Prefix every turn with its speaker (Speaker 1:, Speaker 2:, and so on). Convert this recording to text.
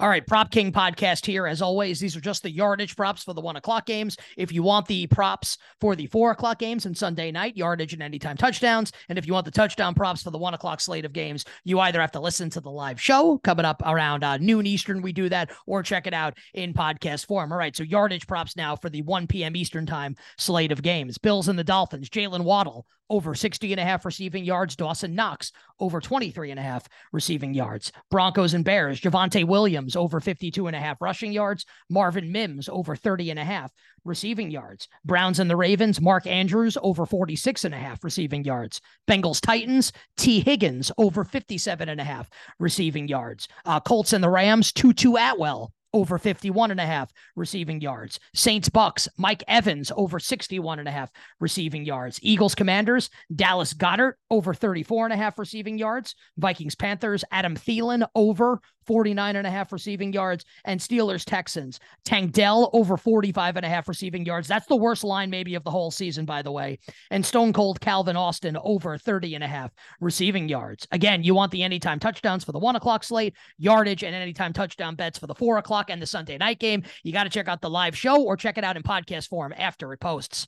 Speaker 1: All right, Prop King podcast here. As always, these are just the yardage props for the one o'clock games. If you want the props for the four o'clock games and Sunday night, yardage and anytime touchdowns. And if you want the touchdown props for the one o'clock slate of games, you either have to listen to the live show coming up around uh, noon Eastern. We do that, or check it out in podcast form. All right, so yardage props now for the 1 p.m. Eastern time slate of games. Bills and the Dolphins, Jaylen Waddle over 60 and a half receiving yards. Dawson Knox over 23 and a half receiving yards. Broncos and Bears, Javonte Williams over 52 and a half rushing yards. Marvin Mims over 30 and a half receiving yards. Browns and the Ravens, Mark Andrews over 46 and a half receiving yards. Bengals Titans, Tee Higgins over 57 and a half receiving yards. Uh, Colts and the Rams, Tutu Atwell over 51 and a half receiving yards. Saints Bucks, Mike Evans over 61 and a half receiving yards. Eagles Commanders, Dallas Goedert over 34 and a half receiving yards. Vikings Panthers, Adam Thielen over 49 and a half receiving yards and Steelers Texans. Tank Dell over 45 and a half receiving yards. That's the worst line maybe of the whole season by the way. And Stone Cold Calvin Austin over 30 and a half receiving yards. Again, you want the anytime touchdowns for the 1 o'clock slate, yardage and anytime touchdown bets for the 4 o'clock and the Sunday night game. You got to check out the live show or check it out in podcast form after it posts.